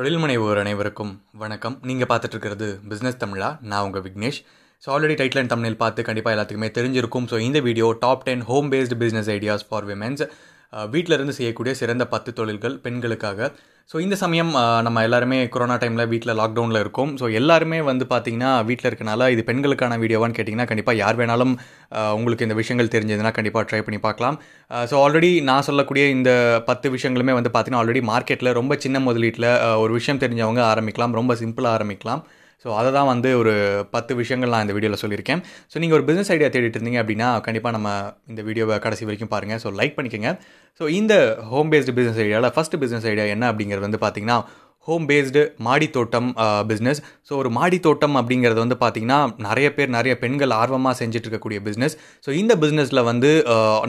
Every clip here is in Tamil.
தொழில் முனைவோர் அனைவருக்கும் வணக்கம். நீங்கள் பார்த்துட்டு இருக்கிறது பிஸ்னஸ் தமிழா நான் உங்கள் Vignesh. So already title and தமிழில் பார்த்து கண்டிப்பாக எல்லாத்துக்குமே தெரிஞ்சிருக்கும். ஸோ இந்த video top ten home based business ideas for womens வீட்டில் இருந்து செய்யக்கூடிய சிறந்த பத்து தொழில்கள் பெண்களுக்காக. ஸோ இந்த சமயம் நம்ம எல்லாருமே கொரோனா டைமில் வீட்டில் லாக்டவுனில் இருக்கோம். ஸோ எல்லாருமே வந்து பார்த்தீங்கன்னா வீட்டில் இருக்கனால இது பெண்களுக்கான வீடியோவான்னு கேட்டிங்கன்னா கண்டிப்பாக யார் வேணாலும் உங்களுக்கு இந்த விஷயங்கள் தெரிஞ்சதுன்னா கண்டிப்பாக ட்ரை பண்ணி பார்க்கலாம். ஸோ ஆல்ரெடி நான் சொல்லக்கூடிய இந்த பத்து விஷயங்களுமே வந்து பார்த்திங்கன்னா ஆல்ரெடி மார்க்கெட்டில் ரொம்ப சின்ன முதலீட்டில் ஒரு விஷயம் தெரிஞ்சவங்க ஆரம்பிக்கலாம். ரொம்ப சிம்பிளாக ஆரம்பிக்கலாம். ஸோ அதை தான் வந்து ஒரு பத்து விஷயங்கள் நான் இந்த வீடியோவில் சொல்லியிருக்கேன். ஸோ நீங்கள் ஒரு பிஸ்னஸ் ஐடியா தேடிட்டு இருந்தீங்க அப்படின்னா கண்டிப்பாக நம்ம இந்த வீடியோவை கடைசி வரைக்கும் பாருங்கள் ஸோ லைக் பண்ணிக்கோங்க. ஸோ இந்த ஹோம் பேஸ்டு பிஸ்னஸ் ஐடியாவில் ஃபஸ்ட்டு பிஸ்னஸ் ஐடியா என்ன அப்படிங்கிறது வந்து பார்த்தீங்கன்னா ஹோம் பேஸ்டு மாடித்தோட்டம் பிஸ்னஸ் ஸோ ஒரு மாடித்தோட்டம் அப்படிங்கிறது வந்து பார்த்திங்கன்னா நிறைய பேர் நிறைய பெண்கள் ஆர்வமாக செஞ்சுட்டு இருக்கக்கூடிய பிஸ்னஸ் ஸோ இந்த பிஸ்னஸில் வந்து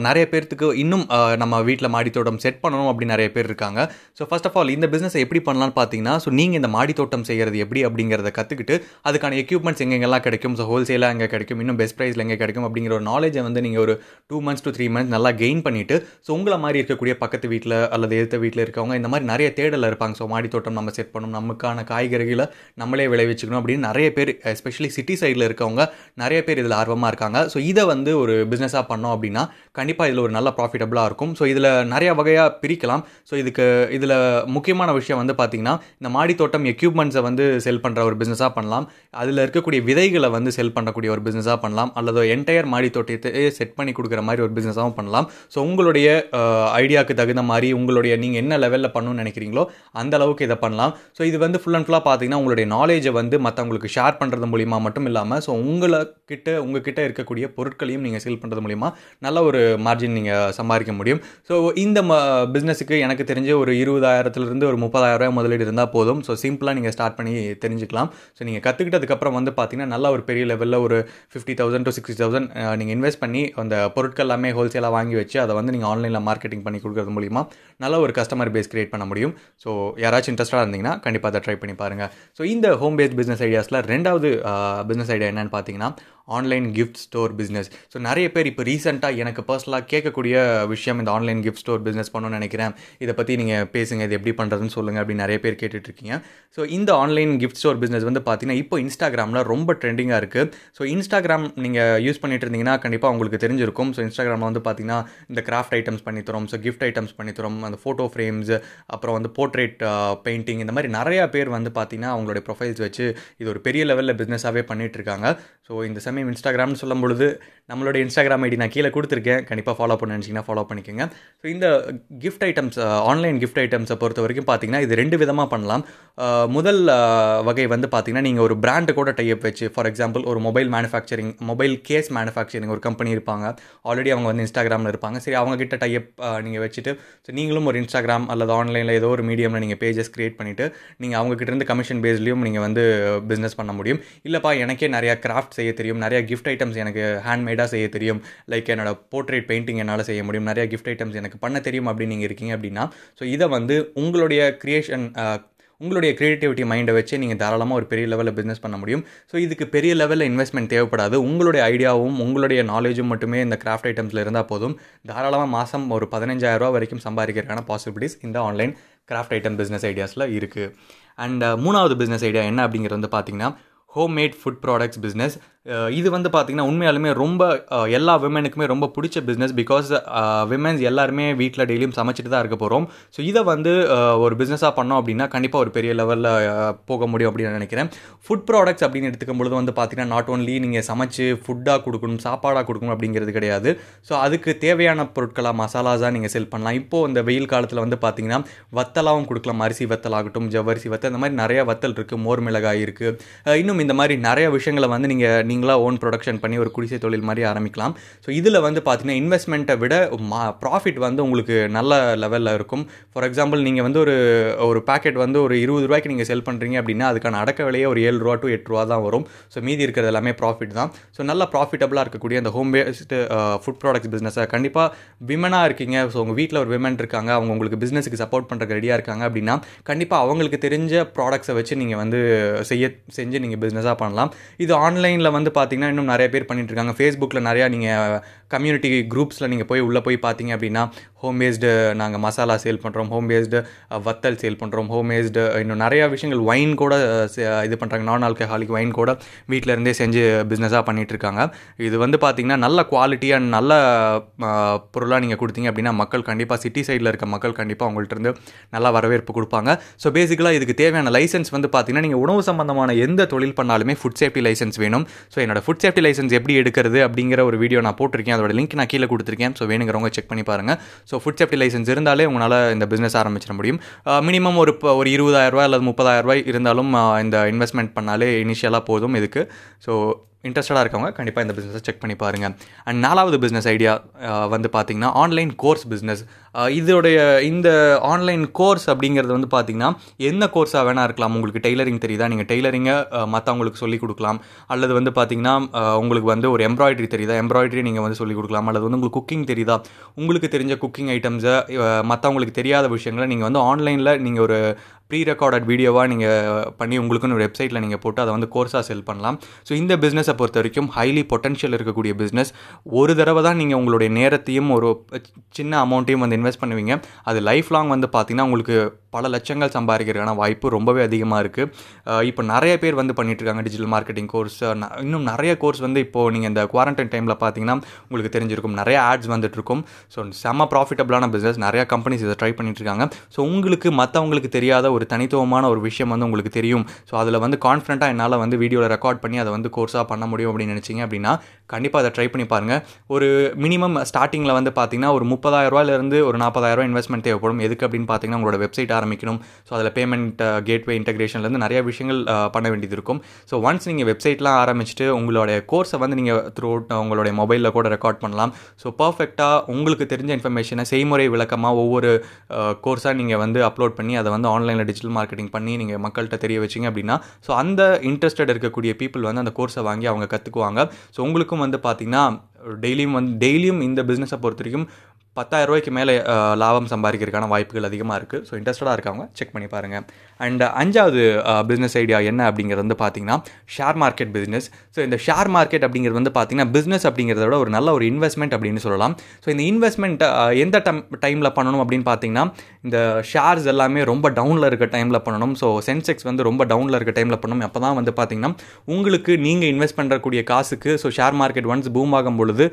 நிறைய பேர்த்துக்கு இன்னும் நம்ம வீட்டில் மாடித்தோட்டம் செட் பண்ணணும் அப்படின்னு நிறைய பேர் இருக்காங்க. ஸோ ஃபர்ஸ்ட் ஆஃப் ஆல் இந்த பிஸ்னஸை எப்படி பண்ணலாம்னு பார்த்தீங்கன்னா ஸோ நீங்கள் இந்த மாடித்தோட்டம் செய்கிறது எப்படி அப்படிங்கிறத கற்றுக்கிட்டு அதுக்கான எக்யூப்மெண்ட்ஸ் எங்கெங்கெல்லாம் கிடைக்கும்? ஸோ ஹோல்சேலாக எங்கே கிடைக்கும்? இன்னும் பெஸ்ட் ப்ரைஸில் எங்கே கிடைக்கும்? அப்படிங்கிற ஒரு நாலேஜை வந்து நீங்கள் ஒரு two months to three months நல்லா கெயின் பண்ணிவிட்டு ஸோ உங்களை மாதிரி இருக்கக்கூடிய பக்கத்து வீட்டில் அல்லது எதிர்த்த வீட்டில் இருக்கவங்க இந்த மாதிரி நிறைய தேடல் இருப்பாங்க. ஸோ மாடி தோட்டம் நம்ம செட் பண்ணணும் நமக்கான காய்கறிகளை நம்மளே விளைவிச்சுக்கணும் அப்படின்னு நிறைய பேர் எஸ்பெஷலி சிட்டி சைடில் இருக்கவங்க நிறைய பேர் இதில் ஆர்வமாக இருக்காங்க. ஸோ இதை வந்து ஒரு பிஸ்னஸாக பண்ணோம் அப்படின்னா கண்டிப்பாக இதில் ஒரு நல்ல ப்ராஃபிட்டபுளாக இருக்கும். ஸோ இதில் நிறைய வகையாக பிரிக்கலாம். ஸோ இதுக்கு இதில் முக்கியமான விஷயம் வந்து பார்த்திங்கன்னா இந்த மாடி தோட்டம் எக்யூப்மெண்ட்ஸை வந்து செல் பண்ணுற ஒரு பிஸ்னஸாக பண்ணலாம். அதில் இருக்கக்கூடிய விதைகளை வந்து செல் பண்ணக்கூடிய ஒரு பிஸ்னஸாக பண்ணலாம். அல்லது என்டையர் மாடி தோட்டத்தை செட் பண்ணி கொடுக்குற மாதிரி ஒரு பிஸ்னஸாகவும் பண்ணலாம். ஸோ உங்களுடைய ஐடியாவுக்கு தகுந்த மாதிரி உங்களுடைய நீங்கள் என்ன லெவலில் பண்ணணும்னு நினைக்கிறீங்களோ அந்த அளவுக்கு இதை பண்ணலாம். ஸோ இது வந்து ஃபுல் அண்ட் ஃபுல்லாக பார்த்தீங்கன்னா உங்களுடைய நாலேஜை வந்து மற்றவங்களுக்கு ஷேர் பண்ணுறது மூலிமா மட்டும் இல்லாமல் ஸோ உங்கள்கிட்ட உங்ககிட்ட இருக்கக்கூடிய பொருட்களையும் நீங்கள் சேல் பண்ணுறது மூலிமா நல்ல ஒரு மார்ஜின் நீங்கள் சம்பாதிக்க முடியும். ஸோ இந்த பிஸ்னஸுக்கு எனக்கு தெரிஞ்ச ஒரு இருபதாயிரத்துலேருந்து ஒரு முப்பதாயிரம் ரூபாய் முதலீடு இருந்தால் போதும். ஸோ சிம்பிளாக நீங்கள் ஸ்டார்ட் பண்ணி தெரிஞ்சுக்கலாம். ஸோ நீங்கள் கற்றுக்கிட்டதுக்கப்புறம் வந்து பார்த்தீங்கன்னா நல்ல ஒரு பெரிய லெவலில் ஒரு fifty thousand to sixty thousand நீங்கள் இன்வெஸ்ட் பண்ணி அந்த பொருட்கள் எல்லாமே ஹோல்சேலாக வாங்கி வச்சு அதை வந்து நீங்கள் ஆன்லைனில் மார்க்கெட்டிங் பண்ணி கொடுக்கறது மூலிமா நல்ல ஒரு கஸ்டமர் பேஸ் கிரியேட் பண்ண முடியும். ஸோ யாராச்சும் இன்ட்ரெஸ்டாக இருந்தீங்கன்னா கண்டிப்பாக அதை ட்ரை பண்ணி பாருங்கள் ஸோ இந்த ஹோம் பேஸ்ட் பிஸ்னஸ் ஐடியாஸில் ரெண்டாவது பிஸ்னஸ் ஐடியா என்னன்னு பார்த்தீங்கன்னா online gift store business so நிறைய பேர் இப்போ ரீசெண்டாக எனக்கு பர்சனலாக கேட்கக்கூடிய விஷயம் இந்த ஆன்லைன் கிஃப்ட் ஸ்டோர் பிஸ்னஸ் பண்ணணும்னு நினைக்கிறேன். இதை பற்றி நீங்கள் பேசுங்க இது எப்படி பண்ணுறதுன்னு சொல்லுங்கள் அப்படின்னு நிறைய பேர் கேட்டுட்ருக்கீங்க. ஸோ இந்த ஆன்லைன் கிஃப்ட் ஸ்டோர் பிஸ்னஸ் வந்து பார்த்தீங்கன்னா இப்போ இன்ஸ்டாகிராமில் ரொம்ப ட்ரெண்டிங்காக இருக்குது ஸோ இன்ஸ்டாகிராம் நீங்கள் யூஸ் பண்ணிட்டு இருந்தீங்கன்னா கண்டிப்பாக உங்களுக்கு தெரிஞ்சிருக்கும். ஸோ இன்ஸ்டாகிராமில் வந்து பார்த்தீங்கன்னா இந்த கிராஃப்ட் ஐட்டம்ஸ் பண்ணி ஸோ கிஃப்ட் ஐட்டம்ஸ் பண்ணி அந்த ஃபோட்டோ ஃப்ரேம்ஸ் அப்புறம் வந்து போர்ட்ரேட் பெயிண்டிங் இந்த மாதிரி நிறையா பேர் வந்து பார்த்தீங்கன்னா அவங்களுடைய ப்ரொஃபைல்ஸ் வச்சு இது ஒரு பெரிய லெவலில் பிஸ்னஸாகவே பண்ணிகிட்ருக்காங்க இருக்காங்க. ஸோ இந்த சமயம் இன்ஸ்டாகிராம்னு சொல்லும் பொழுது நம்மளுடைய இன்ஸ்டாகிராம் ஐடி நான் கீழே கொடுத்துருக்கேன். கண்டிப்பாக ஃபாலோ பண்ண நினச்சிங்கன்னா ஃபாலோ பண்ணிக்கோங்க. ஸோ இந்த கிஃப்ட் ஐட்டம்ஸ் ஆன்லைன் கிஃப்ட் ஐட்டம்ஸை பொறுத்த வரைக்கும் பார்த்தீங்கன்னா இது ரெண்டு விதமாக பண்ணலாம். முதல் வகை வந்து பார்த்தீங்கன்னா நீங்கள் ஒரு பிராண்டு கூட டைப் வச்சு ஃபார் எக்ஸாம்பிள் ஒரு mobile manufacturing mobile case manufacturing ஒரு கம்பெனி இருப்பாங்க. ஆல்ரெடி அவங்க வந்து இன்ஸ்டாகிராமில் இருப்பாங்க. சரி அவங்ககிட்ட டைப் நீங்கள் வச்சுட்டு ஸோ நீங்களும் ஒரு இன்ஸ்டாகிராம் அல்லது ஆன்லைனில் ஏதோ ஒரு மீடியமில் நீங்கள் பேஜஸ் கிரியேட் பண்ணிவிட்டு நீங்கள் அவங்கக்கிட்டேருந்து இருந்து கமிஷன் பேஸ்லேயும் நீங்கள் வந்து பிஸ்னஸ் பண்ண முடியும். இல்லைப்பா எனக்கே நிறையா கிராஃப்ட் செய்ய தெரியும். நிறைய கிஃப்ட் ஐட்டம்ஸ் எனக்கு ஹேண்ட்மேடாக செய்ய தெரியும். லைக் என்னோட போர்ட்ரேட் பெயிண்டிங் என்னால் செய்ய முடியும். நிறைய கிஃப்ட் ஐட்டம்ஸ் எனக்கு பண்ண தெரியும் அப்படின்னு நீங்கள் இருக்கீங்க அப்படின்னா ஸோ இதை வந்து உங்களுடைய க்ரியேஷன் உங்களுடைய க்ரியேட்டிவிட்டி மைண்டை வச்சு நீங்கள் தாராளமாக ஒரு பெரிய லெவலில் பிஸ்னஸ் பண்ண முடியும். ஸோ இதுக்கு பெரிய லெவலில் இன்வெஸ்ட்மெண்ட் தேவைப்படாது. உங்களுடைய ஐடியாவும் உங்களுடைய நாலேஜும் மட்டுமே இந்த கிராஃப்ட் ஐட்டம்ஸில் இருந்தால் போதும். தாராளமாக மாதம் ஒரு 15000 ரூபா வரைக்கும் சம்பாதிக்கிறதுக்கான பாசிபிலிட்டிஸ் இந்த ஆன்லைன் கிராஃப்ட் ஐட்டம் பிஸ்னஸ் ஐடியாஸில் இருக்குது அண்ட் மூணாவது பிஸ்னஸ் ஐடியா என்ன அப்படிங்கிறது வந்து பார்த்தீங்கன்னா home made food products business இது வந்து பார்த்திங்கன்னா உண்மையாலுமே ரொம்ப எல்லா விமனுக்குமே ரொம்ப பிடிச்ச பிஸ்னஸ் பிகாஸ் விமென்ஸ் எல்லாருமே வீட்டில் டெய்லியும் சமைச்சிட்டு தான் இருக்க போகிறோம் ஸோ இதை வந்து ஒரு பிஸ்னஸாக பண்ணோம் அப்படின்னா கண்டிப்பாக ஒரு பெரிய லெவலில் போக முடியும் அப்படின்னு நான் நினைக்கிறேன். ஃபுட் ப்ராடக்ட்ஸ் அப்படின்னு எடுத்துக்கும் பொழுது வந்து பார்த்திங்கன்னா நாட் ஓன்லி நீங்கள் சமைச்சு ஃபுட்டாக கொடுக்கணும் சாப்பாடாக கொடுக்கணும் அப்படிங்கிறது கிடையாது. ஸோ அதுக்கு தேவையான பொருட்களாக மசாலாஸாக நீங்கள் செல் பண்ணலாம். இப்போது இந்த வெயில் காலத்தில் வந்து பார்த்திங்கன்னா வத்தலாகவும் கொடுக்கலாம். அரிசி வத்தல் ஆகட்டும் ஜவ்வரிசி வத்தல் இந்த மாதிரி நிறைய வத்தல் இருக்குது மோர் மிளகாய் இருக்குது இன்னும் இந்த மாதிரி நிறைய விஷயங்களை வந்து நீங்கள் நீங்களாக ஓன் ப்ரொடக்ஷன் பண்ணி ஒரு குடிசை தொழில் மாதிரி ஆரம்பிக்கலாம். ஸோ இதில் வந்து பார்த்தீங்கன்னா இன்வெஸ்ட்மெண்ட்டை விட மா ப்ராஃபிட் வந்து உங்களுக்கு நல்ல லெவலில் இருக்கும். ஃபார் எக்ஸாம்பிள் நீங்கள் வந்து ஒரு ஒரு பேக்கெட் வந்து ஒரு இருபது ரூபாய்க்கு நீங்கள் செல் பண்ணுறீங்க அப்படின்னா அதுக்கான அடக்க விலையே ஒரு ஏழு ரூபா டு எட்டு ரூபா தான் வரும். ஸோ மீதி இருக்கிறது எல்லாமே ப்ராஃபிட் தான். ஸோ நல்ல ப்ராஃபிட்டபுளாக இருக்கக்கூடிய அந்த ஹோம் பேஸ்டு ஃபுட் ப்ராடக்ட்ஸ் பிஸ்னஸை கண்டிப்பாக விமனாக இருக்கீங்க. ஸோ உங்கள் வீட்டில் ஒரு விமன் இருக்காங்க. அவங்க உங்களுக்கு பிஸ்னஸுக்கு சப்போர்ட் பண்ணுறதுக்கு ரெடியாக இருக்காங்க அப்படின்னா கண்டிப்பாக அவங்களுக்கு தெரிஞ்ச ப்ராடக்ட்ஸை வச்சு நீங்கள் வந்து செய்ய செஞ்சு நீங்கள் பிஸ்னஸாக பண்ணலாம். இது ஆன்லைனில் வந்து வந்து பார்த்தீங்கன்னா இன்னும் நிறைய பேர் பண்ணிட்டு இருக்காங்க. ஃபேஸ்புக்கில் நிறையா நீங்கள் கம்யூனிட்டி குரூப்ஸில் நீங்கள் போய் உள்ளே போய் பார்த்தீங்க அப்படின்னா ஹோம் பேஸ்டு நாங்கள் மசாலா சேல் பண்ணுறோம் ஹோம் பேஸ்டு வத்தல் சேல் பண்ணுறோம் ஹோம் பேஸ்டு இன்னும் நிறையா விஷயங்கள் ஒயின் கூட சே- இது பண்ணுறாங்க நான் ஆல்கஹாலிக் ஒயின் கூட வீட்டில் இருந்தே செஞ்சு பிஸ்னஸாக பண்ணிகிட்ருக்காங்க இது வந்து பார்த்தீங்கன்னா நல்ல குவாலிட்டி அண்ட் நல்ல பொருளாக நீங்கள் கொடுத்தீங்க அப்படின்னா மக்கள் கண்டிப்பாக சிட்டி சைடில் இருக்க மக்கள் கண்டிப்பாக உங்கள்ட்ட இருந்து நல்லா வரவேற்பு கொடுப்பாங்க. ஸோ பேசிக்கலாக இதுக்கு தேவையான லைசன்ஸ் வந்து பார்த்தீங்கன்னா நீங்கள் உணவு சம்பந்தமான எந்த தொழில் பண்ணாலுமே ஃபுட் சேஃப்டி லைசன்ஸ் வேணும். ஸோ என்னோட ஃபுட் சேஃப்டி லைசன்ஸ் எப்படி எடுக்கிறது அப்படிங்கிற ஒரு வீடியோ நான் போட்டிருக்கேன். அதோட லிங்க் நான் கீழே கொடுத்துருக்கேன். ஸோ வேணுங்கிறவங்க செக் பண்ணி பாருங்கள் ஸோ ஃபுட் சேஃப்டி லைசன்ஸ் இருந்தாலே உங்களால் இந்த பிஸ்னஸ் ஆரம்பிச்சிட முடியும். Uh, மினிமம் ஒரு ஒரு இருபதாயிரம் அல்லது முப்பதாயிரம் இருந்தாலும் uh, இந்த இன்வெஸ்ட்மெண்ட் பண்ணாலே இனிஷியலாக போதும் இதுக்கு. ஸோ இன்ட்ரெஸ்டடாக இருக்கவங்க கண்டிப்பாக இந்த பிஸ்னஸை செக் பண்ணி பாருங்கள் அண்ட் நாலாவது பிஸ்னஸ் ஐடியா வந்து பார்த்தீங்கன்னா ஆன்லைன் கோர்ஸ் பிஸ்னஸ் இதோடைய இந்த ஆன்லைன் கோர்ஸ் அப்படிங்கிறது வந்து பார்த்தீங்கன்னா என்ன கோர்ஸாக வேணா இருக்கலாம். உங்களுக்கு டெய்லரிங் தெரியுதா? நீங்கள் டெய்லரிங்கை மற்றவங்களுக்கு சொல்லிக் கொடுக்கலாம். அல்லது வந்து பார்த்திங்கன்னா உங்களுக்கு வந்து ஒரு எம்ப்ராய்டரி தெரியுதா? எம்ப்ராய்டரி நீங்கள் வந்து சொல்லிக் கொடுக்கலாம். அல்லது வந்து உங்களுக்கு குக்கிங் தெரியுதா? உங்களுக்கு தெரிஞ்ச குக்கிங் ஐட்டம்ஸை மற்றவங்களுக்கு தெரியாத விஷயங்களை நீங்கள் வந்து ஆன்லைனில் நீங்கள் ஒரு ப்ரீ ரெக்கார்டட் வீடியோவாக நீங்கள் பண்ணி உங்களுக்குன்னு ஒரு வெப்சைட்டில் நீங்கள் போட்டு அதை வந்து கோர்ஸாக செல் பண்ணலாம். ஸோ இந்த பிஸ்னஸை பொறுத்த வரைக்கும் ஹைலி பொட்டன்ஷியல் இருக்கக்கூடிய பிஸ்னஸ் ஒரு தடவை தான் நீங்கள் உங்களுடைய நேரத்தையும் ஒரு சின்ன அமௌண்ட்டையும் வந்து இன்வெஸ்ட் பண்ணுவீங்க. அது லைஃப் லாங் வந்து பார்த்தீங்கன்னா உங்களுக்கு பல லட்சங்கள் சம்பாதிக்கிறதுக்கான வாய்ப்பு ரொம்பவே அதிகமாக இருக்குது இப்போ நிறைய பேர் வந்து பண்ணிகிட்ருக்காங்க டிஜிட்டல் மார்க்கெட்டிங் கோர்ஸ் இன்னும் நிறைய கோர்ஸ் வந்து இப்போது நீங்கள் இந்த குவாரண்டைன் டைமில் பார்த்தீங்கன்னா உங்களுக்கு தெரிஞ்சிருக்கும். நிறைய ஆட்ஸ் வந்துட்டுருக்கும். ஸோ செம ப்ராஃபிட்டபிளான பிஸ்னஸ் நிறையா கம்பெனிஸ் இதை ட்ரை பண்ணிட்டுருக்காங்க. ஸோ உங்களுக்கு மற்றவங்களுக்கு தெரியாத ஒரு தனித்துவமான ஒரு விஷயம் வந்து உங்களுக்கு தெரியும். ஸோ அதில் வந்து கான்ஃபிடண்ட்டாக என்னால் வந்து வீடியோவில் ரெக்கார்ட் பண்ணி அதை வந்து கோர்ஸாக பண்ண முடியும் அப்படின்னு நினச்சிங்க அப்படின்னா கண்டிப்பாக அதை ட்ரை பண்ணி பாருங்கள் ஒரு மினிமம் ஸ்டார்டிங்கில் வந்து பார்த்தீங்கன்னா ஒரு முப்பதாயிரம் ஒரு நாற்பதாயிரரூவா இன்வெஸ்ட்மெண்ட் தேவைப்படும். எதுக்கு அப்படின்னு பார்த்தீங்கன்னா உங்களோட வெப்சைட் ஆரம்பிக்கணும். ஸோ அதில் பேமெண்ட் கேட்வே இன்டகிரேஷன்லேருந்து நிறைய விஷயங்கள் uh, பண்ண வேண்டியது இருக்கும். ஸோ ஒன்ஸ் நீங்கள் வெப்சைட்லாம் ஆரம்பிச்சுட்டு உங்களுடைய கோர்ஸை வந்து நீங்கள் த்ரூ uh, உங்களுடைய மொபைலில் கூட ரெக்கார்ட் பண்ணலாம். ஸோ பர்ஃபெக்டாக உங்களுக்கு தெரிஞ்ச இன்ஃபர்மேஷனை செய்முறை விளக்கமாக ஒவ்வொரு uh, கோர்ஸாக நீங்கள் வந்து அப்லோட் பண்ணி அதை வந்து ஆன்லைனில் டிஜிட்டல் மார்க்கெட்டிங் பண்ணி நீங்கள் மக்கள்கிட்ட தெரிய வச்சிங்க அப்படின்னா ஸோ அந்த இன்ட்ரெஸ்டட் இருக்கக்கூடிய பீப்புள் வந்து அந்த கோர்ஸை வாங்கி அவங்க கற்றுக்குவாங்க ஸோ உங்களுக்கும் வந்து பார்த்தீங்கன்னா டெய்லியும் வந்து டெய்லியும் இந்த பிஸ்னஸை பொறுத்த வரைக்கும் பத்தாயிரம் ரூபாய்க்கு மேலே லாபம் சம்பாதிக்கிறதுக்கான வாய்ப்புகள் அதிகமாக இருக்குது ஸோ இன்ட்ரெஸ்டடாக இருக்கவங்க செக் பண்ணி பாருங்கள் அண்ட் uh, அஞ்சாவது uh, பிஸ்னஸ் ஐடியா என்ன அப்படிங்கிறது வந்து பார்த்தீங்கன்னா ஷேர் மார்க்கெட் பிஸ்னஸ் ஸோ இந்த ஷேர் மார்க்கெட் அப்படிங்கிறது வந்து பார்த்தீங்கன்னா பிஸ்னஸ் அப்படிங்கிறத விட ஒரு நல்ல ஒரு இன்வெஸ்ட்மெண்ட் அப்படின்னு சொல்லலாம். ஸோ இந்த இன்வெஸ்ட்மெண்ட் uh, எந்த டைம் டைமில் பண்ணணும் அப்படின்னு பார்த்தீங்கன்னா இந்த ஷேர்ஸ் எல்லாமே ரொம்ப டவுனில் இருக்க டைமில் பண்ணணும். ஸோ சென்செக்ஸ் வந்து ரொம்ப டவுனில் இருக்க டைமில் பண்ணணும். அப்போ தான் வந்து பார்த்தீங்கன்னா உங்களுக்கு நீங்கள் இன்வெஸ்ட் பண்ணுறக்கூடிய காசுக்கு so share market once boom ஆகும் பொழுது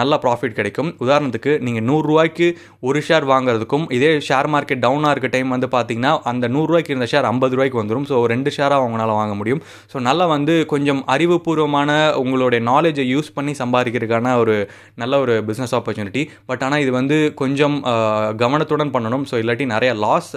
நல்ல ப்ராஃபிட் கிடைக்கும். உதாரணத்துக்கு நீங்கள் நூறுரூவாய்க்கு ஒரு ஷேர் வாங்குறதுக்கும் இதே ஷேர் மார்க்கெட் டவுனாக இருக்க டைம் வந்து பார்த்தீங்கன்னா அந்த நூறுரூவாய்க்கு இந்த ஷேர் ஐம்பது ரூபாய்க்கு வந்துடும் ஸோ ரெண்டு ஷேராக அவங்களால வாங்க முடியும். ஸோ நல்லா வந்து கொஞ்சம் அறிவுபூர்வமான உங்களுடைய நாலேஜை யூஸ் பண்ணி சம்பாதிக்கிறதுக்கான ஒரு நல்ல ஒரு பிஸ்னஸ் ஆப்பர்ச்சுனிட்டி பட் ஆனால் இது வந்து கொஞ்சம் கவனத்துடன் பண்ணணும். ஸோ இல்லாட்டி நிறைய லாஸ்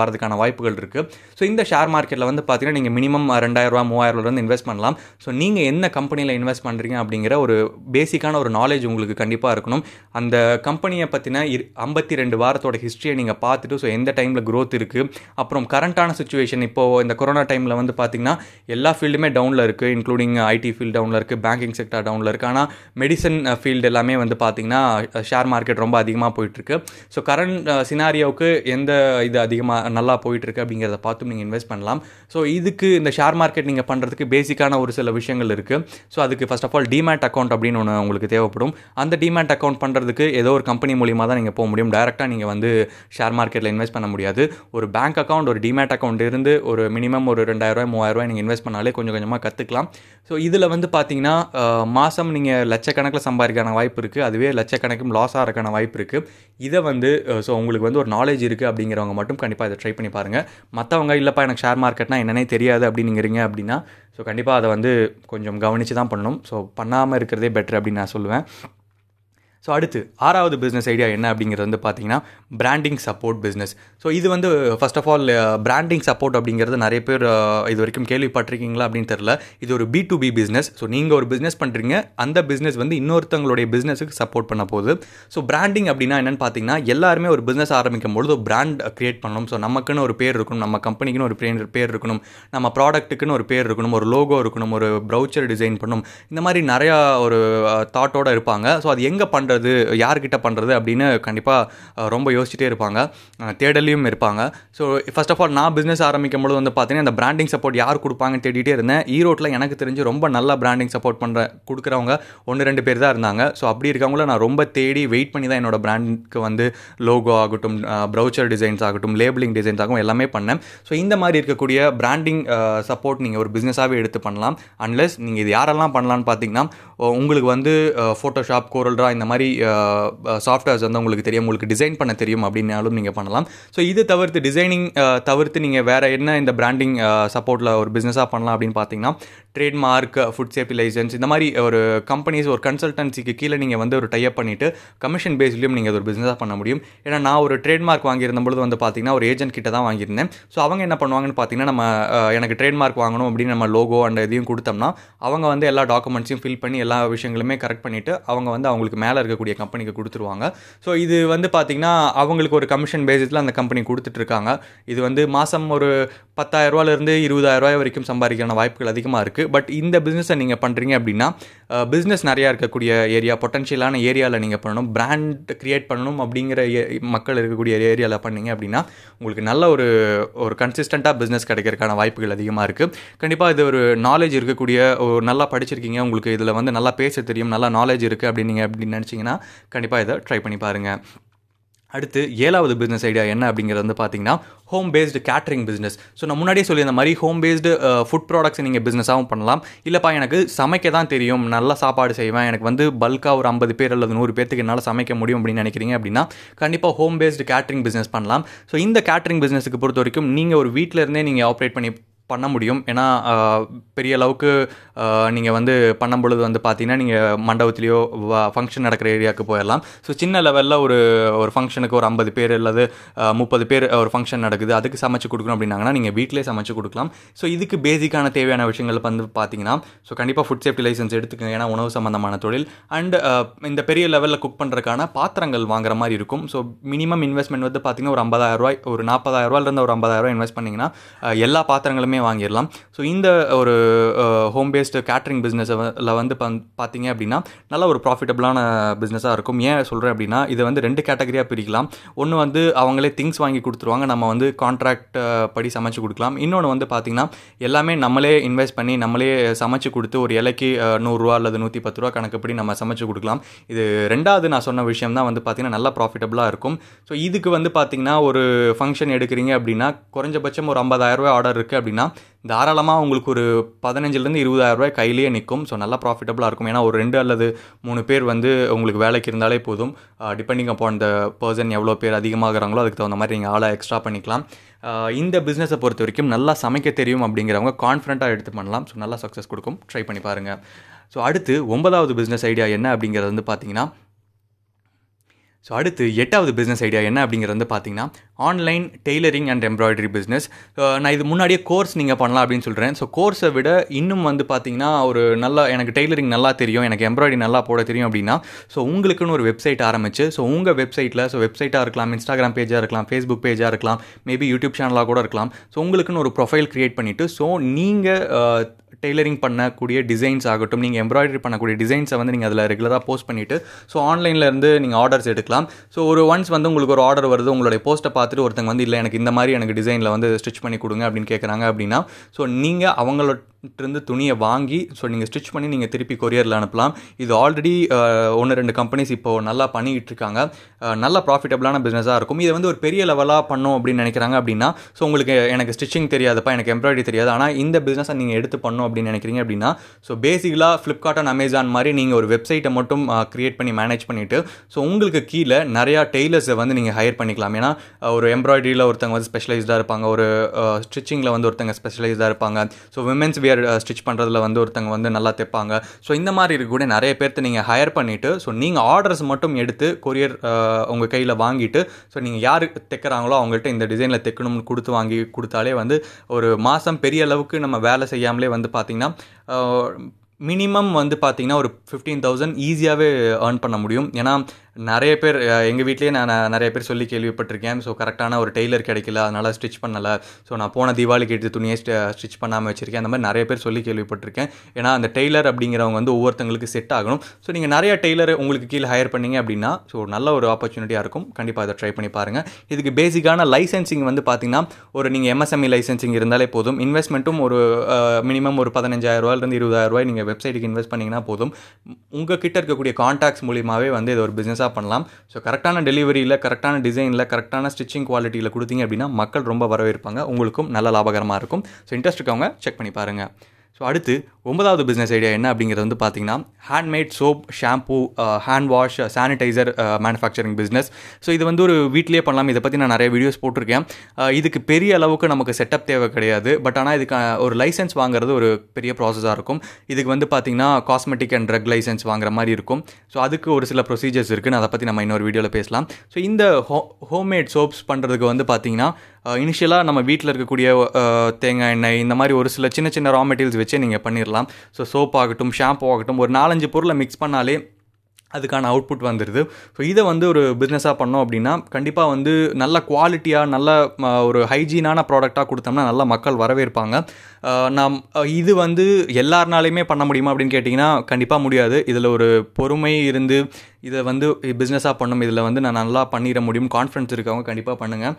வரதுக்கான வாய்ப்புகள் இருக்குது ஸோ இந்த ஷேர் மார்க்கெட்டில் வந்து பார்த்தீங்கன்னா நீங்கள் மினிமம் ரெண்டாயிரரூவா மூவாயிரரூவாலேருந்து இன்வெஸ்ட் பண்ணலாம். ஸோ நீங்கள் என்ன கம்பெனியில் இன்வெஸ்ட் பண்ணுறீங்க அப்படிங்கிற ஒரு பேசிக்கான ஒரு நாலேஜ் உங்களுக்கு கண்டிப்பாக இருக்கணும். அந்த கம்பெனியை பற்றின ஐம்பத்தி ரெண்டு வாரத்தோட ஹிஸ்ட்ரியை நீங்கள் பார்த்துட்டு ஸோ எந்த டைமில் க்ரோத் இருக்குது அப்புறம் கரண்ட் கரண்ட்டான சுச்சுவேஷன் இப்போது இந்த கொரோனா டைமில் வந்து பார்த்தீங்கன்னா எல்லா ஃபீல்டுமே டவுனில் இருக்குது இன்க்ளூடிங் ஐடி ஃபீல்டு டவுனில் இருக்குது பேங்கிங் செக்டர் டவுனில் இருக்குது ஆனால் மெடிசன் ஃபீல்டு எல்லாமே வந்து பார்த்தீங்கன்னா ஷேர் uh, மார்க்கெட் ரொம்ப அதிகமாக போயிட்டுருக்கு. ஸோ கரண்ட் சினாரியோவுக்கு எந்த இது அதிகமாக நல்லா போயிட்டுருக்கு அப்படிங்கிறத பார்த்து நீங்கள் இன்வெஸ்ட் பண்ணலாம். ஸோ இதுக்கு இந்த ஷேர் மார்க்கெட் நீங்கள் பண்ணுறதுக்கு பேசிக்கான ஒரு சில விஷயங்கள் இருக்குது ஸோ அதுக்கு first of all demat account அப்படின்னு ஒன்று உங்களுக்கு தேவைப்படும். அந்த டிமேட் அக்கௌண்ட் பண்ணுறதுக்கு ஏதோ ஒரு கம்பெனி மூலியமாக தான் நீங்கள் போக முடியும். டைரெக்டாக நீங்கள் வந்து ஷேர் மார்க்கெட்டில் இன்வெஸ்ட் பண்ண முடியாது. ஒரு பேங்க் அக்கௌண்ட் ஒரு டிமேட் அக்கௌண்ட் இருந்து ஒரு மினிமம் ஒரு ரெண்டாயிரரூவா மூவாயிரரூவா நீங்கள் இன்வெஸ்ட் பண்ணாலே கொஞ்சம் கொஞ்சமாக கற்றுக்கலாம் ஸோ இதில் வந்து பார்த்தீங்கன்னா மாதம் நீங்கள் லட்சக்கணக்கில் சம்பாதிக்கான வாய்ப்பு இருக்குது அதுவே லட்சக்கணக்கும் லாஸ் ஆகிறக்கான வாய்ப்பு இருக்குது இதை வந்து ஸோ உங்களுக்கு வந்து ஒரு நாலேஜ் இருக்குது அப்படிங்கிறவங்க மட்டும் கண்டிப்பாக இதை ட்ரை பண்ணி பாருங்கள் மற்றவங்க இல்லைப்பா எனக்கு ஷேர் மார்க்கெட்னா என்னன்னே தெரியாது அப்படிங்கிறீங்க அப்படின்னா ஸோ கண்டிப்பாக அதை வந்து கொஞ்சம் கவனித்து தான் பண்ணணும். ஸோ பண்ணாமல் இருக்கிறதே பெட்டர் அப்படின்னு நான் சொல்லுவேன். ஸோ அடுத்து ஆறாவது பிஸ்னஸ் ஐடியா என்ன அப்படிங்கிறது வந்து பார்த்தீங்கன்னா பிராண்டிங் சப்போர்ட் பிஸ்னஸ் ஸோ இது வந்து first of all branding support அப்படிங்கிறது நிறைய பேர் இது வரைக்கும் கேள்விப்பட்டிருக்கீங்களா அப்படின்னு தெரில இது ஒரு B to B business so நீங்கள் ஒரு பிஸ்னஸ் பண்ணுறீங்க அந்த பிஸ்னஸ் வந்து இன்னொருத்தவங்களுடைய பிஸ்னஸுக்கு சப்போர்ட் பண்ண போகுது. ஸோ பிராண்டிங் அப்படின்னா என்னென்னு பார்த்தீங்கன்னா எல்லாருமே ஒரு பிஸ்னஸ் ஆரம்பிக்கும் பொழுது பிராண்ட் க்ரியேட் பண்ணணும். ஸோ நமக்குன்னு ஒரு பேர் இருக்கணும் நம்ம கம்பெனிக்குன்னு ஒரு பேர் பேர் இருக்கணும் நம்ம ப்ராடக்ட்டுக்குன்னு ஒரு பேர் இருக்கணும் ஒரு லோகோ இருக்கணும் ஒரு ப்ரௌச்சர் டிசைன் பண்ணணும். இந்த மாதிரி நிறையா ஒரு தாட்டோடு இருப்பாங்க. ஸோ அது எங்கே பண்ணுறது பண்ணுறது யார்கிட்ட பண்ணுறது அப்படின்னு கண்டிப்பாக ரொம்ப யோசிச்சுட்டே இருப்பாங்க. தேடலையும் இருப்பாங்க. ஸோ ஃபஸ்ட் ஆஃப் ஆல் நான் பிஸ்னஸ் ஆரம்பிக்கும் பொழுது வந்து பார்த்தீங்கன்னா அந்த பிராண்டிங் சப்போர்ட் யார் கொடுப்பாங்கன்னு தேடிட்டே இருந்தேன். ஈரோட்டில் எனக்கு தெரிஞ்சு ரொம்ப நல்லா பிராண்டிங் சப்போர்ட் பண்ணுற கொடுக்குறவங்க ஒன்று ரெண்டு பேர் தான் இருந்தாங்க. ஸோ அப்படி இருக்கவங்கள நான் ரொம்ப தேடி வெயிட் பண்ணி தான் என்னோட பிராண்டுக்கு வந்து லோகோ ஆகட்டும் ப்ரௌச்சர் டிசைன்ஸ் ஆகட்டும் லேபிளிங் டிசைன்ஸ் ஆகும் எல்லாமே பண்ணேன். ஸோ இந்த மாதிரி இருக்கக்கூடிய பிராண்டிங் சப்போர்ட் நீங்கள் ஒரு பிஸ்னஸாகவே எடுத்து பண்ணலாம். அன்லெஸ் நீங்கள் இது யாரெல்லாம் பண்ணலான்னு பார்த்தீங்கன்னா உங்களுக்கு வந்து ஃபோட்டோஷாப் கோரல்ரா இந்த மாதிரி சாஃப்ட்வேர்ஸ் வந்து உங்களுக்கு தெரியும் உங்களுக்கு டிசைன் பண்ண தெரியும் அப்படின்னாலும் நீங்கள் பண்ணலாம். ஸோ இது தவிர்த்து டிசைனிங் தவிர்த்து நீங்கள் வேறு என்ன இந்த பிராண்டிங் சப்போர்ட்டில் ஒரு பிஸ்னஸாக பண்ணலாம் அப்படின்னு பார்த்தீங்கன்னா ட்ரேட்மார்க் ஃபுட் சேஃப்டி லைசன்ஸ் இந்த மாதிரி ஒரு கம்பெனிஸ் ஒரு கன்சல்டன்சிக்கு கீழே நீங்கள் வந்து ஒரு டைப் பண்ணிவிட்டு கமிஷன் பேஸ்லையும் நீங்கள் ஒரு பிஸ்னஸாக பண்ண முடியும். ஏன்னா நான் ஒரு ட்ரேட்மார்க் வாங்கியிருந்த பொழுது வந்து பார்த்தீங்கன்னா ஒரு ஏஜென்ட் கிட்ட தான் வாங்கியிருந்தேன். ஸோ அவங்க என்ன பண்ணுவாங்கன்னு பார்த்தீங்கன்னா நம்ம எனக்கு எனக்கு ட்ரேட்மார்க் வாங்கணும் அப்படின்னு நம்ம லோகோ அண்ட் இதையும் கொடுத்தோம்னா அவங்க வந்து எல்லா டாக்குமெண்ட்ஸையும் ஃபில் பண்ணி எல்லா விஷயங்களுமே கரெக்ட் பண்ணிவிட்டு அவங்க வந்து அவங்களுக்கு மேலே இருக்கக்கூடிய கம்பெனிக்கு கொடுத்துருவாங்க. ஸோ இது வந்து பார்த்தீங்கன்னா அவங்களுக்கு ஒரு கமிஷன் பேசிஸில் அந்த கம்பெனி கொடுத்துட்ருக்காங்க. இது வந்து மாதம் ஒரு பத்தாயிரரூவாலேருந்து இருபதாயிரரூவாய் வரைக்கும் சம்பாதிக்கான வாய்ப்புகள் அதிகமாக இருக்குது பட் இந்த பிஸ்னஸை நீங்கள் பண்ணுறீங்க அப்படின்னா பிஸ்னஸ் நிறையா இருக்கக்கூடிய ஏரியா பொட்டன்ஷியலான ஏரியாவில் நீங்கள் பண்ணணும். பிராண்ட் க்ரியேட் பண்ணணும் அப்படிங்கிற ஏ- மக்கள் இருக்கக்கூடிய ஏரியாவில் பண்ணீங்க அப்படின்னா உங்களுக்கு நல்ல ஒரு ஒரு கன்சிஸ்டண்ட்டாக பிஸ்னஸ் கிடைக்கிறதுக்கான வாய்ப்புகள் அதிகமாக இருக்குது கண்டிப்பாக இது ஒரு நாலேஜ் இருக்கக்கூடிய ஒரு நல்லா படிச்சிருக்கீங்க உங்களுக்கு இதில் வந்து நல்லா பேச தெரியும் நல்லா நாலேஜ் இருக்குது அப்படின்னு நீங்கள் அப்படின்னு நினச்சிங்கன்னா கண்டிப்பாக இதை ட்ரை பண்ணி பாருங்கள் அடுத்து ஏழாவது பிஸ்னஸ் ஐடியா என்ன அப்படிங்கிறது வந்து பார்த்தீங்கன்னா home based catering business so நான் முன்னாடியே சொல்லியிருந்த மாதிரி ஹோம் பேஸ்டு ஃபுட் ப்ராடக்ட்ஸ் நீங்கள் பிஸ்னஸாகவும் பண்ணலாம். இல்லைப்பா எனக்கு சமைக்க தான் தெரியும். நல்ல சாப்பாடு செய்வேன். எனக்கு வந்து பல்காக ஒரு ஐம்பது பேர் அல்லது நூறு பேர்த்துக்கு என்னால் சமைக்க முடியும் அப்படின்னு நினைக்கிறீங்க அப்படின்னா கண்டிப்பாக ஹோம் பேஸ்டு கேட்ரிங் பிஸ்னஸ் பண்ணலாம். ஸோ இந்த கேட்ரிங் பிஸ்னஸுக்கு பொறுத்த வரைக்கும் நீங்கள் ஒரு வீட்டில் இருந்தே நீங்கள் ஆப்ரேட் பண்ணி பண்ண முடியும். ஏன்னா பெரிய அளவுக்கு நீங்கள் வந்து பண்ணும் பொழுது வந்து பார்த்தீங்கன்னா நீங்கள் மண்டபத்துலேயோ ஃபங்க்ஷன் நடக்கிற ஏரியாவுக்கு போயிடலாம் ஸோ சின்ன லெவலில் ஒரு ஒரு ஃபங்க்ஷனுக்கு ஒரு ஐம்பது பேர் அல்லது முப்பது பேர் ஒரு ஃபங்க்ஷன் நடக்குது. அதுக்கு சமைச்சு கொடுக்கணும் அப்படின்னாங்கன்னா நீங்கள் வீட்டிலே சமைச்சு கொடுக்கலாம். ஸோ இதுக்கு பேசிக்கான தேவையான விஷயங்கள் வந்து பார்த்தீங்கன்னா ஸோ கண்டிப்பாக ஃபுட் சேஃப்டி லைசன்ஸ் எடுத்துக்கங்க. ஏன்னா உணவு சம்மந்தமான தொழில். அண்ட் இந்த பெரிய லெவலில் குக் பண்ணுறதுக்கான பாத்திரங்கள் வாங்குற மாதிரி இருக்கும். ஸோ மினிமம் இன்வெஸ்ட்மெண்ட் வந்து பார்த்தீங்கன்னா ஒரு ஐம்பதாயிரம் ரூபாய் ஒரு நாற்பதாயிரம் ரூபாயிலிருந்து ஒரு ஐம்பதாயிரம் ரூபாய் இன்வெஸ்ட் பண்ணிங்கன்னா எல்லா பாத்திரங்களுமே வாங்கிடலாம். ஸோ இந்த ஒரு ஹோம் பேஸ்டு கேட்ரிங் பிஸ்னஸில் வந்து பந் பார்த்தீங்க அப்படின்னா நல்ல ஒரு ப்ராஃபிட்டபிளான பிஸ்னஸாக இருக்கும். ஏன் சொல்கிறேன் அப்படின்னா இதை வந்து ரெண்டு கேட்டகரியாக பிரிக்கலாம். ஒன்று வந்து அவங்களே திங்ஸ் வாங்கி கொடுத்துருவாங்க. நம்ம வந்து கான்ட்ராக்ட் படி சமைச்சு கொடுக்கலாம். இன்னொன்று வந்து பார்த்திங்கன்னா எல்லாமே நம்மளே இன்வெஸ்ட் பண்ணி நம்மளே சமைச்சு கொடுத்து ஒரு இலைக்கு நூறுரூவா அல்லது நூற்றி பத்து ரூபா கணக்குப்படி நம்ம சமைச்சு கொடுக்கலாம். இது ரெண்டாவது நான் சொன்ன விஷயம் தான் வந்து பார்த்திங்கன்னா நல்லா ப்ராஃபிட்டபுளாக இருக்கும். ஸோ இதுக்கு வந்து பார்த்திங்கன்னா ஒரு ஃபங்க்ஷன் எடுக்கிறீங்க அப்படின்னா குறைஞ்சபட்சம் ஒரு 50000 ரூபாய் ஆர்டர் இருக்குது அப்படின்னா தாராளமாக உங்களுக்கு ஒரு பதினஞ்சுலேருந்து இருபதாயிரம் ரூபாய் கையிலேயே நிற்கும் ஸோ நல்லா ப்ராஃபிட்டபுளாக இருக்கும். ஏன்னா ஒரு ரெண்டு அல்லது மூணு பேர் வந்து உங்களுக்கு வேலைக்கு இருந்தாலே போதும். டிபெண்டிங் அப்பான் த பர்சன் எவ்வளோ பேர் அதிகமாகிறாங்களோ அதுக்கு தகுந்த மாதிரி நீங்கள் ஆளை எக்ஸ்ட்ரா பண்ணிக்கலாம். Uh, இந்த பிஸ்னஸை பொறுத்த வரைக்கும் நல்லா சமைக்க தெரியும் அப்படிங்கிறவங்க கான்ஃபிடண்ட்டாக எடுத்து பண்ணலாம். ஸோ நல்லா சக்ஸஸ் கொடுக்கும். ட்ரை பண்ணி பாருங்கள் ஸோ அடுத்து ஒன்பதாவது பிஸ்னஸ் ஐடியா என்ன அப்படிங்கிறது வந்து பார்த்தீங்கன்னா ஸோ அடுத்து எட்டாவது பிஸ்னஸ் ஐடியா என்ன அப்படிங்கிறது வந்து பார்த்தீங்கன்னா online tailoring and embroidery business நான் இது முன்னாடியே கோர்ஸ் நீங்கள் பண்ணலாம் அப்படின்னு சொல்கிறேன் ஸோ கோர்ஸை விட இன்னும் வந்து பார்த்தீங்கன்னா ஒரு நல்லா எனக்கு டெய்லரிங் நல்லா தெரியும் எனக்கு எம்ப்ராய்டரி நல்லா போட தெரியும் அப்படின்னா ஸோ உங்களுக்குன்னு ஒரு வெப்சைட் ஆரம்பிச்சு ஸோ உங்கள் வெப்சைட்டில் ஸோ வெப்சைட்டாக இருக்கலாம் இன்ஸ்டாகிராம் பேஜாக இருக்கலாம் ஃபேஸ்புக் பேஜாக இருக்கலாம் மேபி யூடியூப் சேனலாக கூட இருக்கலாம். ஸோ உங்களுக்குன்னு ஒரு ப்ரொஃபைல் க்ரியேட் பண்ணிவிட்டு ஸோ நீங்கள் டெய்லரிங் பண்ணக்கூடிய டிசைன்ஸ் ஆகட்டும் நீங்கள் எம்ப்ராய்டரி பண்ணக்கூடிய டிசைன்ஸை வந்து நீங்கள் அதில் ரெகுலராக போஸ்ட் பண்ணிவிட்டு ஸோ ஆன்லைனில் இருந்து நீங்கள் ஆர்டர்ஸ் எடுக்கலாம். ஸோ ஒரு ஒன்ஸ் வந்து உங்களுக்கு ஒரு ஆர்டர் வருது உங்களுடைய போஸ்ட்டை பார்த்து பார்த்துட்டு ஒருத்தங்க வந்து இல்லை எனக்கு இந்த மாதிரி எனக்கு டிசைனில் வந்து ஸ்டிச் பண்ணி கொடுங்க அப்படின்னு கேட்குறாங்க அப்படின்னா ஸோ நீங்கள் அவங்களோட இருந்து துணியை வாங்கி ஸோ நீங்கள் ஸ்டிச் பண்ணி நீங்கள் திருப்பி கொரியரில் அனுப்பலாம். இது ஆல்ரெடி ஒன்று ரெண்டு கம்பெனிஸ் இப்போ நல்லா பண்ணிக்கிட்டு இருக்காங்க. நல்லா நல்ல ப்ராஃபிட்டபிளான பிஸ்னஸாக இருக்கும். இதை வந்து ஒரு பெரிய லெவலாக பண்ணோம் அப்படின்னு நினைக்கிறாங்க அப்படின்னா ஸோ உங்களுக்கு எனக்கு ஸ்டிச்சிங் தெரியாதுப்பா எனக்கு எம்ப்ராய்டரி தெரியாது. ஆனால் இந்த பிஸ்னஸை நீங்கள் எடுத்து பண்ணோம் அப்படின்னு நினைக்கிறீங்க அப்படின்னா ஸோ பேசிக்கலாக ஃப்ளிப்கார்ட் அண்ட் அமேசான் மாதிரி நீங்கள் ஒரு வெப்சைட்டை மட்டும் க்ரியேட் பண்ணி மேனேஜ் பண்ணிவிட்டு ஸோ உங்களுக்கு கீழே நிறையா டெய்லர்ஸை வந்து நீங்கள் ஹையர் பண்ணிக்கலாம். ஏன்னா ஒரு எம்ப்ராய்டரியில் ஒருத்தங்க வந்து ஸ்பெஷலைஸ்டாக இருப்பாங்க. ஒரு ஸ்டிச்சிங்கில் வந்து ஒருத்தங்க ஸ்பெஷலைஸ்டாக இருப்பாங்க. So women's wear stitch uh, பண்ணுறதுல வந்து ஒருத்தங்க வந்து நல்லா தைப்பாங்க. ஸோ இந்த மாதிரி இருக்கக்கூடிய நிறைய பேர்த்து நீங்கள் ஹையர் பண்ணிவிட்டு ஸோ நீங்கள் ஆர்டர்ஸ் மட்டும் எடுத்து கொரியர் uh, உங்கள் கையில் வாங்கிட்டு ஸோ நீங்கள் யார் தைக்கிறாங்களோ அவங்கள்ட்ட இந்த டிசைனில் தைக்கணும்னு கொடுத்து வாங்கி கொடுத்தாலே வந்து ஒரு மாதம் பெரிய அளவுக்கு நம்ம வேலை செய்யாமலே வந்து பார்த்திங்கன்னா மினிமம் uh, வந்து பார்த்திங்கன்னா ஒரு ஃபிஃப்டீன் தௌசண்ட் ஈஸியாகவே ஏர்ன் பண்ண முடியும். ஏன்னா நிறைய பேர் எங்கள் வீட்லேயே நான் நிறைய பேர் சொல்லி கேள்விப்பட்டிருக்கேன். ஸோ கரெக்டான ஒரு டெய்லர் கிடைக்கல அதனால் ஸ்டிச் பண்ணலை. ஸோ நான் போன தீபாவளிக்கு எடுத்து துணியை ஸ்டிச் பண்ணாமல் வச்சுருக்கேன். அந்த மாதிரி நிறைய பேர் சொல்லி கேள்விப்பட்டிருக்கேன். ஏன்னா அந்த டெய்லர் அப்படிங்கிறவங்க வந்து ஒவ்வொருத்தங்களுக்கு செட் ஆகணும். ஸோ நீங்கள் நிறைய டெய்லர் உங்களுக்கு கீழே ஹையர் பண்ணீங்க அப்படின்னா ஸோ நல்ல ஒரு ஆப்பர்ச்சுனிட்டியாக இருக்கும். கண்டிப்பாக அதை ட்ரை பண்ணி பாருங்கள் இதுக்கு பேசிக்கான லைசன்சிங் வந்து பார்த்தீங்கன்னா ஒரு நீங்கள் எம்எஸ்எம்இ லைசன்சிங் இருந்தாலே போதும். இன்வெஸ்ட்மெண்ட்டும் ஒரு மினிமம் ஒரு பதினஞ்சாயிரரூவாயிலேருந்து இருபதாயிரரூவாய் நீங்கள் வெப்சைட்டுக்கு இன்வெஸ்ட் பண்ணிங்கன்னா போதும். உங்கள் கிட்ட இருக்கக்கூடிய கான்டாக்ட்ஸ் மூலியமாகவே வந்து இது ஒரு பிஸ்னஸ் பிஸ்னஸாக பண்ணலாம். ஸோ கரெக்டான டெலிவரியில் கரெக்டான டிசைனில் கரெக்டான ஸ்டிச்சிங் குவாலிட்டியில் கொடுத்தீங்க அப்படின்னா மக்கள் ரொம்ப வரவேற்பாங்க. உங்களுக்கும் நல்ல லாபகரமாக இருக்கும். ஸோ இன்ட்ரெஸ்ட் இருக்கவங்க செக் பண்ணி பாருங்கள் ஸோ அடுத்து ஒன்பதாவது பிஸ்னஸ் ஐடியா என்ன அப்படிங்கிறது வந்து பார்த்தீங்கன்னா handmade soap shampoo hand wash sanitiser manufacturing business so இது வந்து ஒரு வீட்லேயே பண்ணலாம். இதை பற்றி நான் நிறைய வீடியோஸ் போட்டிருக்கேன். Uh, இதுக்கு பெரிய அளவுக்கு நமக்கு செட்டப் தேவை கிடையாது. பட் ஆனால் இதுக்கு uh, ஒரு லைசன்ஸ் வாங்குறது ஒரு பெரிய ப்ராசஸாக இருக்கும். இதுக்கு வந்து பார்த்தீங்கன்னா காஸ்மெட்டிக் அண்ட் ட்ரக் லைசன்ஸ் வாங்குற மாதிரி இருக்கும். ஸோ அதுக்கு ஒரு சில ப்ரொசீஜர்ஸ் இருக்குது அதை பற்றி நம்ம இன்னொரு வீடியோவில் பேசலாம். ஸோ இந்த ஹோ ஹோம்மேட் சோப்ஸ் பண்ணுறதுக்கு வந்து பார்த்தீங்கன்னா இனிஷியலாக நம்ம வீட்டில் இருக்கக்கூடிய தேங்காய் எண்ணெய் இந்த மாதிரி ஒரு சில சின்ன சின்ன ரா மெட்டீரியல்ஸ் வச்சே நீங்கள் பண்ணிடலாம் ஸோ சோப் ஆகட்டும் ஷாம்பு ஆகட்டும் ஒரு நாலஞ்சு பொருளை மிக்ஸ் பண்ணாலே அதுக்கான அவுட்புட் வந்துடுது ஸோ இதை வந்து ஒரு பிஸ்னஸாக பண்ணோம் அப்படின்னா கண்டிப்பாக வந்து நல்ல குவாலிட்டியாக நல்ல ஒரு ஹைஜீனான ப்ராடக்டாக கொடுத்தோம்னா நல்ல மக்கள் வரவேற்பாங்க. நாம் இது வந்து எல்லாருனாலையுமே பண்ண முடியுமா அப்படின்னு கேட்டிங்கன்னா கண்டிப்பாக முடியாது. இதில் ஒரு பொறுமை இருந்து இதை வந்து பிஸ்னஸாக பண்ணும். இதில் வந்து நான் நல்லா பண்ணிட முடியும். கான்ஃபிடன்ஸ் இருக்கவங்க கண்டிப்பாக பண்ணுங்கள்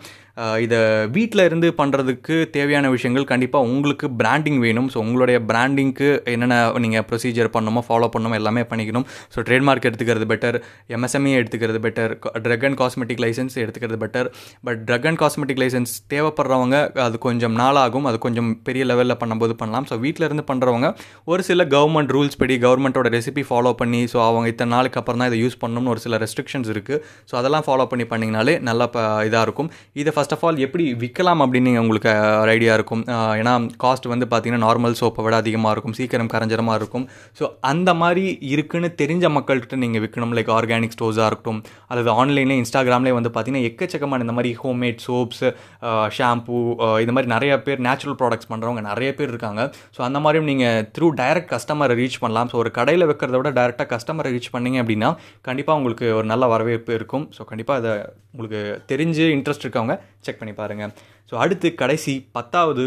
இதை வீட்டில் இருந்து பண்ணுறதுக்கு தேவையான விஷயங்கள் கண்டிப்பாக உங்களுக்கு பிராண்டிங் வேணும். ஸோ உங்களுடைய பிராண்டிங்க்கு என்னென்ன நீங்கள் ப்ரொசீஜர் பண்ணணுமோ ஃபாலோ பண்ணணுமோ எல்லாமே பண்ணிக்கணும். ஸோ ட்ரேட்மார்க் எடுத்துக்கிறது பெட்டர் எம்எஸ்எம்இ எடுத்துக்கிறது better drug and cosmetic licence எடுத்துக்கிறது better but drug and cosmetic licence தேவைப்படுறவங்க அது கொஞ்சம் நாளாகும் அது கொஞ்சம் பெரிய லெவலில் பண்ணும்போது பண்ணலாம். ஸோ வீட்டில் இருந்து பண்ணுறவங்க ஒரு சில கவர்மெண்ட் ரூல்ஸ் படி கவர்மெண்ட்டோட ரெசிபி ஃபாலோ பண்ணி ஸோ அவங்க இத்தனை நாளுக்கு அப்புறம் தான் இதை யூஸ் பண்ணணும்னு ஒரு சில ரெஸ்ட்ரிக்ஷன்ஸ் இருக்குது ஸோ அதெல்லாம் ஃபாலோ பண்ணி பண்ணிங்கனாலே நல்லா இதாக இருக்கும். இதை ஃபஸ்ட் ஆஃப் ஆல் எப்படி விற்கலாம் அப்படின்னு உங்களுக்கு ஒரு ஐடியா இருக்கும். ஏன்னா காஸ்ட் வந்து பார்த்தீங்கன்னா நார்மல் சோப்பை விட அதிகமாக இருக்கும் சீக்கிரம் கரைஞ்சரமாக இருக்கும். ஸோ அந்த மாதிரி இருக்குன்னு தெரிஞ்ச மக்கள்கிட்ட நீங்கள் விற்கணும் லைக் ஆர்கானிக் ஸ்டோர்ஸாக இருக்கட்டும் அல்லது ஆன்லைனில் இன்ஸ்டாகிராம்லேயே வந்து பார்த்தீங்கன்னா எக்கச்சக்கமான இந்த மாதிரி ஹோம்மேட் சோப்ஸ் ஷாம்பூ இந்த மாதிரி நிறைய பேர் நேச்சுரல் ப்ராடக்ட்ஸ் பண்ணுறவங்க நிறைய பேர் இருக்காங்க. ஸோ அந்த மாதிரியும் நீங்கள் த்ரூ டைரக்ட் கஸ்டமரை ரீச் பண்ணலாம். ஸோ ஒரு கடையில் வைக்கிறத விட டேரெக்டாக கஸ்டமரை ரீச் பண்ணிங்க அப்படின்னா கண்டிப்பாக உங்களுக்கு ஒரு நல்ல வரவேற்பு இருக்கும். ஸோ கண்டிப்பாக அதை உங்களுக்கு தெரிஞ்சு இன்ட்ரெஸ்ட் இருக்கவங்க செக் பண்ணி பாருங்கள் ஸோ அடுத்து கடைசி பத்தாவது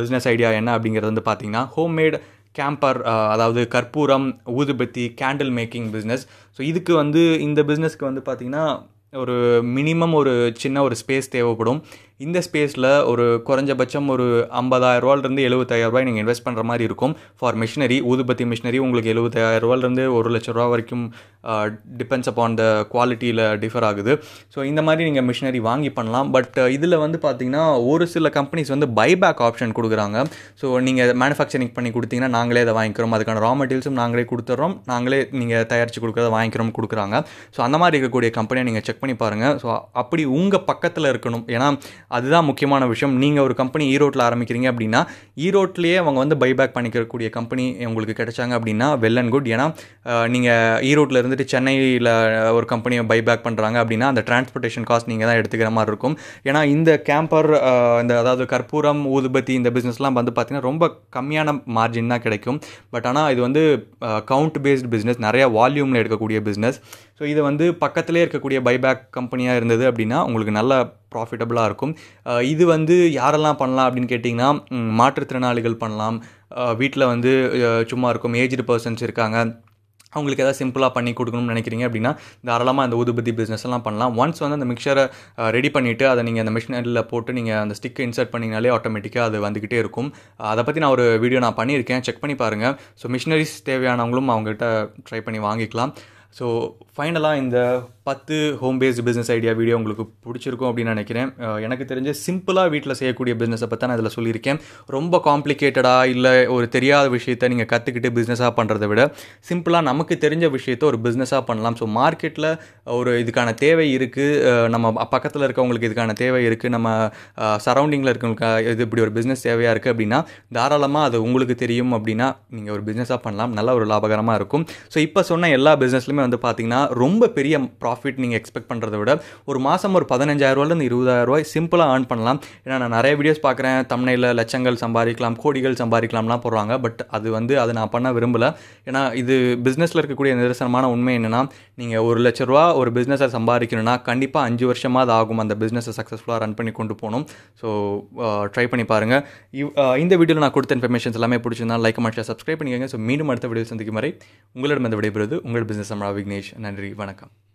பிஸ்னஸ் ஐடியா என்ன அப்படிங்கிறது வந்து பார்த்தீங்கன்னா ஹோம்மேட் கேம்பர் uh, அதாவது கற்பூரம் ஊதுபத்தி கேண்டில் மேக்கிங் பிஸ்னஸ் ஸோ இதுக்கு வந்து இந்த பிஸ்னஸ்க்கு வந்து பார்த்திங்கன்னா ஒரு மினிமம் ஒரு சின்ன ஒரு ஸ்பேஸ் தேவைப்படும். இந்த ஸ்பேஸில் ஒரு குறைஞ்சபட்சம் ஒரு ஐம்பதாயிரரூவாலேருந்து எழுபத்தாயிரரூபாய் நீங்கள் இன்வெஸ்ட் பண்ணுற மாதிரி இருக்கும். ஃபார் மிஷினரி ஊதுபத்தி மிஷினரி உங்களுக்கு எழுபத்தாயிரரூவாலேருந்து ஒரு லட்ச ரூபா வரைக்கும் டிபெண்ட்ஸ் அப்பான் த குவாலிட்டியில் டிஃபர் ஆகுது. ஸோ இந்த மாதிரி நீங்கள் மிஷினரி வாங்கி பண்ணலாம். பட் இதில் வந்து பார்த்தீங்கன்னா ஒரு சில கம்பெனிஸ் வந்து பைபேக் ஆப்ஷன் கொடுக்குறாங்க. ஸோ நீங்கள் மேனுஃபேக்சரிங் பண்ணி கொடுத்தீங்கன்னா நாங்களே அதை வாங்கிக்கிறோம். அதுக்கான ரா மெட்டீரியல்ஸும் நாங்களே கொடுத்துட்றோம் நாங்களே நீங்கள் தயாரித்து கொடுக்குறத வாங்கிக்கிறோம் கொடுக்குறாங்க. ஸோ அந்த மாதிரி இருக்கக்கூடிய கம்பெனியை நீங்கள் செக் பண்ணி பாருங்கள் ஸோ அப்படி உங்கள் பக்கத்தில் இருக்கணும். ஏன்னா அதுதான் முக்கியமான விஷயம். நீங்கள் ஒரு கம்பெனி ஈரோட்டில் ஆரம்பிக்கிறீங்க அப்படின்னா ஈரோட்லேயே அவங்க வந்து பைபேக் பண்ணிக்கக்கூடிய கம்பெனி உங்களுக்கு கிடைச்சாங்க அப்படின்னா வெல் அண்ட் குட் ஏன்னா நீங்கள் ஈரோட்டில் இருந்துட்டு சென்னையில் ஒரு கம்பெனியை பைபேக் பண்ணுறாங்க அப்படின்னா அந்த டிரான்ஸ்போர்ட்டேஷன் காஸ்ட் நீங்கள் தான் எடுத்துக்கிற மாதிரி இருக்கும். ஏன்னா இந்த கேம்பர் இந்த அதாவது கற்பூரம் ஊதுபத்தி இந்த பிஸ்னஸ்லாம் வந்து பார்த்திங்கன்னா ரொம்ப கம்மியான மார்ஜின் தான் கிடைக்கும். பட் ஆனால் இது வந்து கவுண்ட் பேஸ்ட் பிஸ்னஸ் நிறையா வால்யூமில் எடுக்கக்கூடிய பிஸ்னஸ் ஸோ இது வந்து பக்கத்திலே இருக்கக்கூடிய பைபேக் கம்பெனியாக இருந்தது அப்படின்னா உங்களுக்கு நல்ல ப்ராஃபிட்டபுளாக இருக்கும். இது வந்து யாரெல்லாம் பண்ணலாம் அப்படின்னு கேட்டிங்கன்னா மாற்றுத்திறனாளிகள் பண்ணலாம். வீட்டில் வந்து சும்மா இருக்கும் ஏஜ்டு பர்சன்ஸ் இருக்காங்க. அவங்களுக்கு எதாவது சிம்பிளாக பண்ணி கொடுக்கணும்னு நினைக்கிறீங்க அப்படின்னா தாராளமாக அந்த ஊதுபதி பிஸ்னஸ் எல்லாம் பண்ணலாம். ஒன்ஸ் வந்து அந்த மிக்சரை ரெடி பண்ணிவிட்டு அதை நீங்கள் அந்த மிஷினரியில் போட்டு நீங்கள் அந்த ஸ்டிக்கை இன்சர்ட் பண்ணிங்கனாலே ஆட்டோமேட்டிக்காக அது வந்துக்கிட்டே இருக்கும். அதை பற்றி நான் ஒரு வீடியோ நான் பண்ணியிருக்கேன். செக் பண்ணி பாருங்கள் ஸோ மிஷினரிஸ் தேவையானவங்களும் அவங்ககிட்ட ட்ரை பண்ணி வாங்கிக்கலாம். ஸோ ஃபைனலாக இந்த பத்து home based business idea video உங்களுக்கு பிடிச்சிருக்கும் அப்படின்னு நினைக்கிறேன். எனக்கு தெரிஞ்ச சிம்பிளாக வீட்டில் செய்யக்கூடிய பிஸ்னஸை பற்றி நான் இதில் சொல்லியிருக்கேன். ரொம்ப காம்ப்ளிகேட்டடாக இல்லை ஒரு தெரியாத விஷயத்த நீங்கள் கற்றுக்கிட்டு பிஸ்னஸாக பண்ணுறத விட சிம்பிளாக நமக்கு தெரிஞ்ச விஷயத்த ஒரு பிஸ்னஸாக பண்ணலாம். ஸோ மார்க்கெட்டில் ஒரு இதுக்கான தேவை இருக்குது நம்ம பக்கத்தில் இருக்கவங்களுக்கு இதுக்கான தேவை இருக்குது நம்ம சரௌண்டிங்கில் இருக்கவங்களுக்கு இது இப்படி ஒரு பிஸ்னஸ் தேவையாக இருக்குது அப்படின்னா தாராளமாக அது உங்களுக்கு தெரியும் அப்படின்னா நீங்கள் ஒரு பிஸ்னஸாக பண்ணலாம். நல்ல ஒரு லாபகரமாக இருக்கும். ஸோ இப்போ சொன்ன எல்லா பிஸ்னஸ்லையுமே வந்து பார்த்திங்கன்னா ரொம்ப பெரிய ப்ராஃபிட் ப்ராஃபிட் நீங்கள் எக்ஸ்பெக்ட் பண்ணுறத விட ஒரு மாதம் ஒரு பதினஞ்சாயிரரூவாலேருந்து இருபதாயிரரூவாய் சிம்பிளாக ஏர்ன் பண்ணலாம். ஏன்னா நான் நிறைய வீடியோஸ் பார்க்குறேன். தமிழில் லட்சங்கள் சம்பாதிக்கலாம் கோடிகள் சம்பாதிக்கலாம்லாம் போடுறாங்க. பட் அது வந்து அதை நான் பண்ண விரும்பலை. ஏன்னா இது பிஸ்னஸில் இருக்கக்கூடிய நிதர்சனமான உண்மை என்னென்னா நீங்கள் ஒரு லட்ச ரூபா ஒரு பிஸ்னஸை சம்பாதிக்கணும்னா கண்டிப்பாக அஞ்சு வருஷமாக அது ஆகும் அந்த பிஸ்னஸை சக்ஸஸ்ஃபுல்லாக ரன் பண்ணி கொண்டு போகணும். ஸோ ட்ரை பண்ணி பாருங்கள் இவ் இந்த வீடியோவில் நான் கொடுத்த இன்ஃபர்மேஷன்ஸ் எல்லாமே பிடிச்சிருந்தா லைக் கமெண்ட் சப்ஸ்கிரைப் பண்ணிக்கோங்க. ஸோ மீண்டும் அடுத்த வீடியோ சந்திக்கும் வரை உங்களிடம் இந்த விடைபெறுவது உங்கள் பிஸ்னஸ் அம்மா விக்னேஷ். நன்றி வணக்கம்.